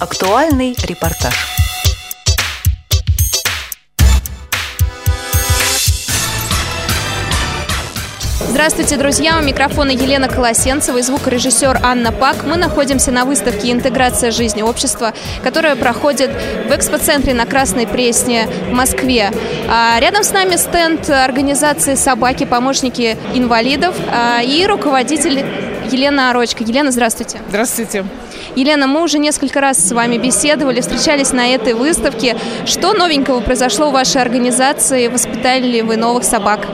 Актуальный репортаж. Здравствуйте, друзья! У микрофона Елена Колосенцева и звукорежиссер Анна Пак. Мы находимся на выставке «Интеграция жизни общества», которая проходит в экспоцентре на Красной Пресне в Москве. А рядом с нами стенд организации «Собаки. Помощники инвалидов» а, и руководитель Елена Орочка. Елена, здравствуйте. Здравствуйте. Елена, мы уже несколько раз с вами беседовали, встречались на этой выставке. Что новенького произошло в вашей организации? Воспитали ли вы новых собак?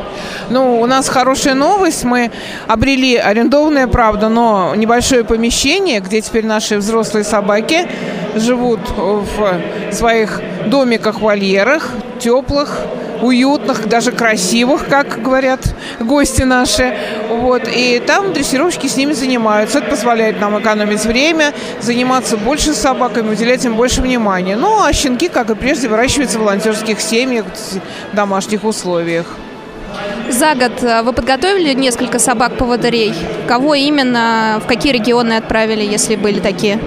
Ну, у нас хорошая новость. Мы обрели арендованное, правда, но небольшое помещение, где теперь наши взрослые собаки живут в своих домиках-вольерах, теплых, уютных, даже красивых, как говорят гости наши. Вот. И там дрессировщики с ними занимаются. Это позволяет нам экономить время, заниматься больше собаками, уделять им больше внимания. Ну, а щенки, как и прежде, выращиваются в волонтерских семьях, в домашних условиях. За год э, вы подготовили несколько собак-поводырей? Кого именно, в какие регионы отправили, если были такие?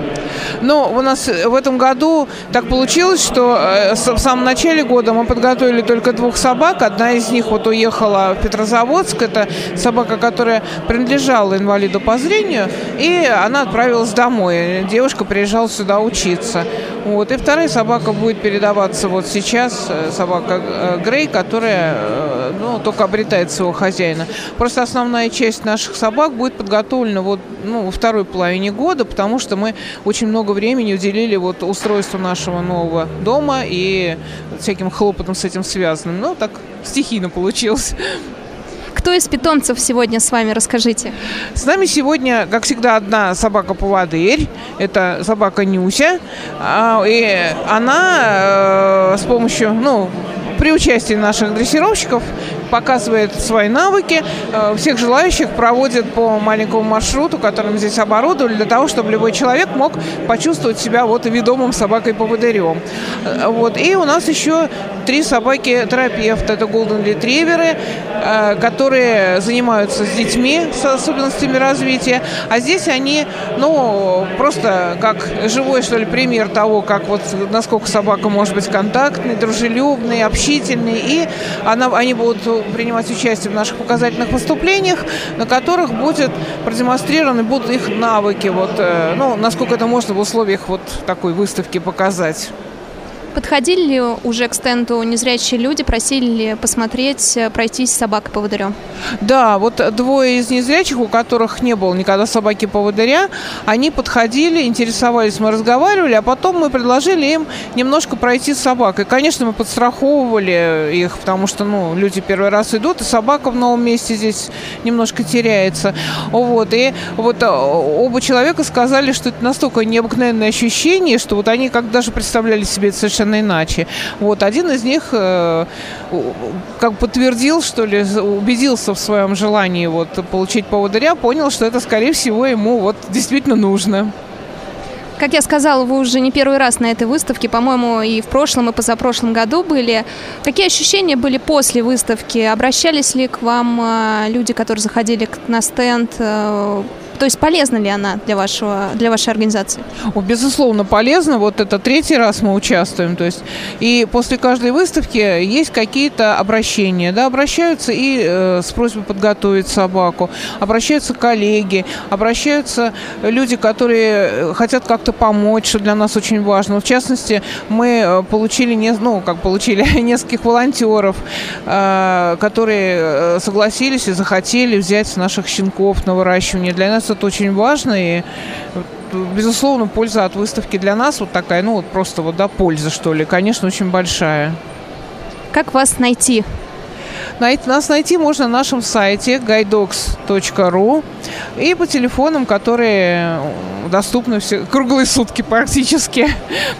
Но у нас в этом году так получилось, что э, в самом начале года мы подготовили только двух собак. Одна из них вот уехала в Петрозаводск. Это собака, которая принадлежала инвалиду по зрению. И она отправилась домой. Девушка приезжала сюда учиться. Вот. И вторая собака будет передаваться вот сейчас. Э, собака э, Грей, которая ну, только обретает своего хозяина. Просто основная часть наших собак будет подготовлена вот, ну, во второй половине года, потому что мы очень много времени уделили вот устройству нашего нового дома и всяким хлопотам с этим связанным. Ну, так стихийно получилось. Кто из питомцев сегодня с вами, расскажите? С нами сегодня, как всегда, одна собака-поводырь. Это собака Нюся. А, и она э, с помощью, ну, при участии наших дрессировщиков показывает свои навыки. Э, всех желающих проводит по маленькому маршруту, который мы здесь оборудовали, для того, чтобы любой человек мог почувствовать себя вот ведомым собакой-поводырем. Э, вот. И у нас еще три собаки-терапевта. Это голден ретриверы, э, которые занимаются с детьми с особенностями развития. А здесь они, ну, просто как живой, что ли, пример того, как вот насколько собака может быть контактной, дружелюбной, общительной и она, они будут принимать участие в наших показательных выступлениях, на которых будет продемонстрированы будут их навыки, вот, э, ну, насколько это можно в условиях вот такой выставки показать. Подходили ли уже к стенду незрячие люди, просили ли посмотреть, э, пройтись с собакой-поводырем? Да, вот двое из незрячих, у которых не было никогда собаки-поводыря, они подходили, интересовались, мы разговаривали, а потом мы предложили им немножко пройти с собакой. Конечно, мы подстраховывали их, потому что, ну, люди первый раз идут, и собака в новом месте здесь немножко теряется. Вот, и вот э, оба человека сказали, что это настолько необыкновенное ощущение, что вот они как даже представляли себе это совершенно совершенно иначе. Вот один из них э, как подтвердил, что ли, убедился в своем желании вот получить поводыря, понял, что это, скорее всего, ему вот действительно нужно. Как я сказала, вы уже не первый раз на этой выставке, по-моему, и в прошлом, и позапрошлом году были. Какие ощущения были после выставки? Обращались ли к вам э, люди, которые заходили на стенд? То есть полезна ли она для, вашего, для вашей организации? О, безусловно, полезно. Вот это третий раз мы участвуем. То есть, и после каждой выставки есть какие-то обращения. Да, обращаются и э, с просьбой подготовить собаку, обращаются коллеги, обращаются люди, которые э, хотят как-то помочь, что для нас очень важно. В частности, мы э, получили, не, ну, как получили нескольких волонтеров, э, которые э, согласились и захотели взять наших щенков на выращивание. Для нас это очень важно, и безусловно, польза от выставки для нас вот такая, ну вот просто вот, да, польза, что ли, конечно, очень большая. Как вас найти? Нас найти можно на нашем сайте guidox.ru и по телефонам, которые доступны все, круглые сутки практически.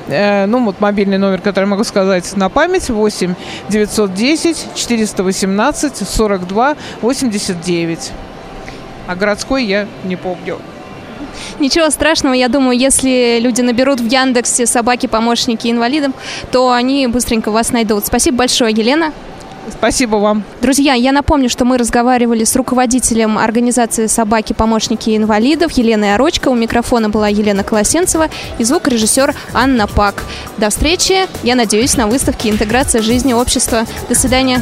Э, ну, вот мобильный номер, который могу сказать на память, 8 910 418 42 89 а городской я не помню. Ничего страшного, я думаю, если люди наберут в Яндексе собаки-помощники инвалидам, то они быстренько вас найдут. Спасибо большое, Елена. Спасибо вам. Друзья, я напомню, что мы разговаривали с руководителем организации «Собаки-помощники инвалидов» Еленой Орочко. У микрофона была Елена Колосенцева и звукорежиссер Анна Пак. До встречи, я надеюсь, на выставке «Интеграция жизни общества». До свидания.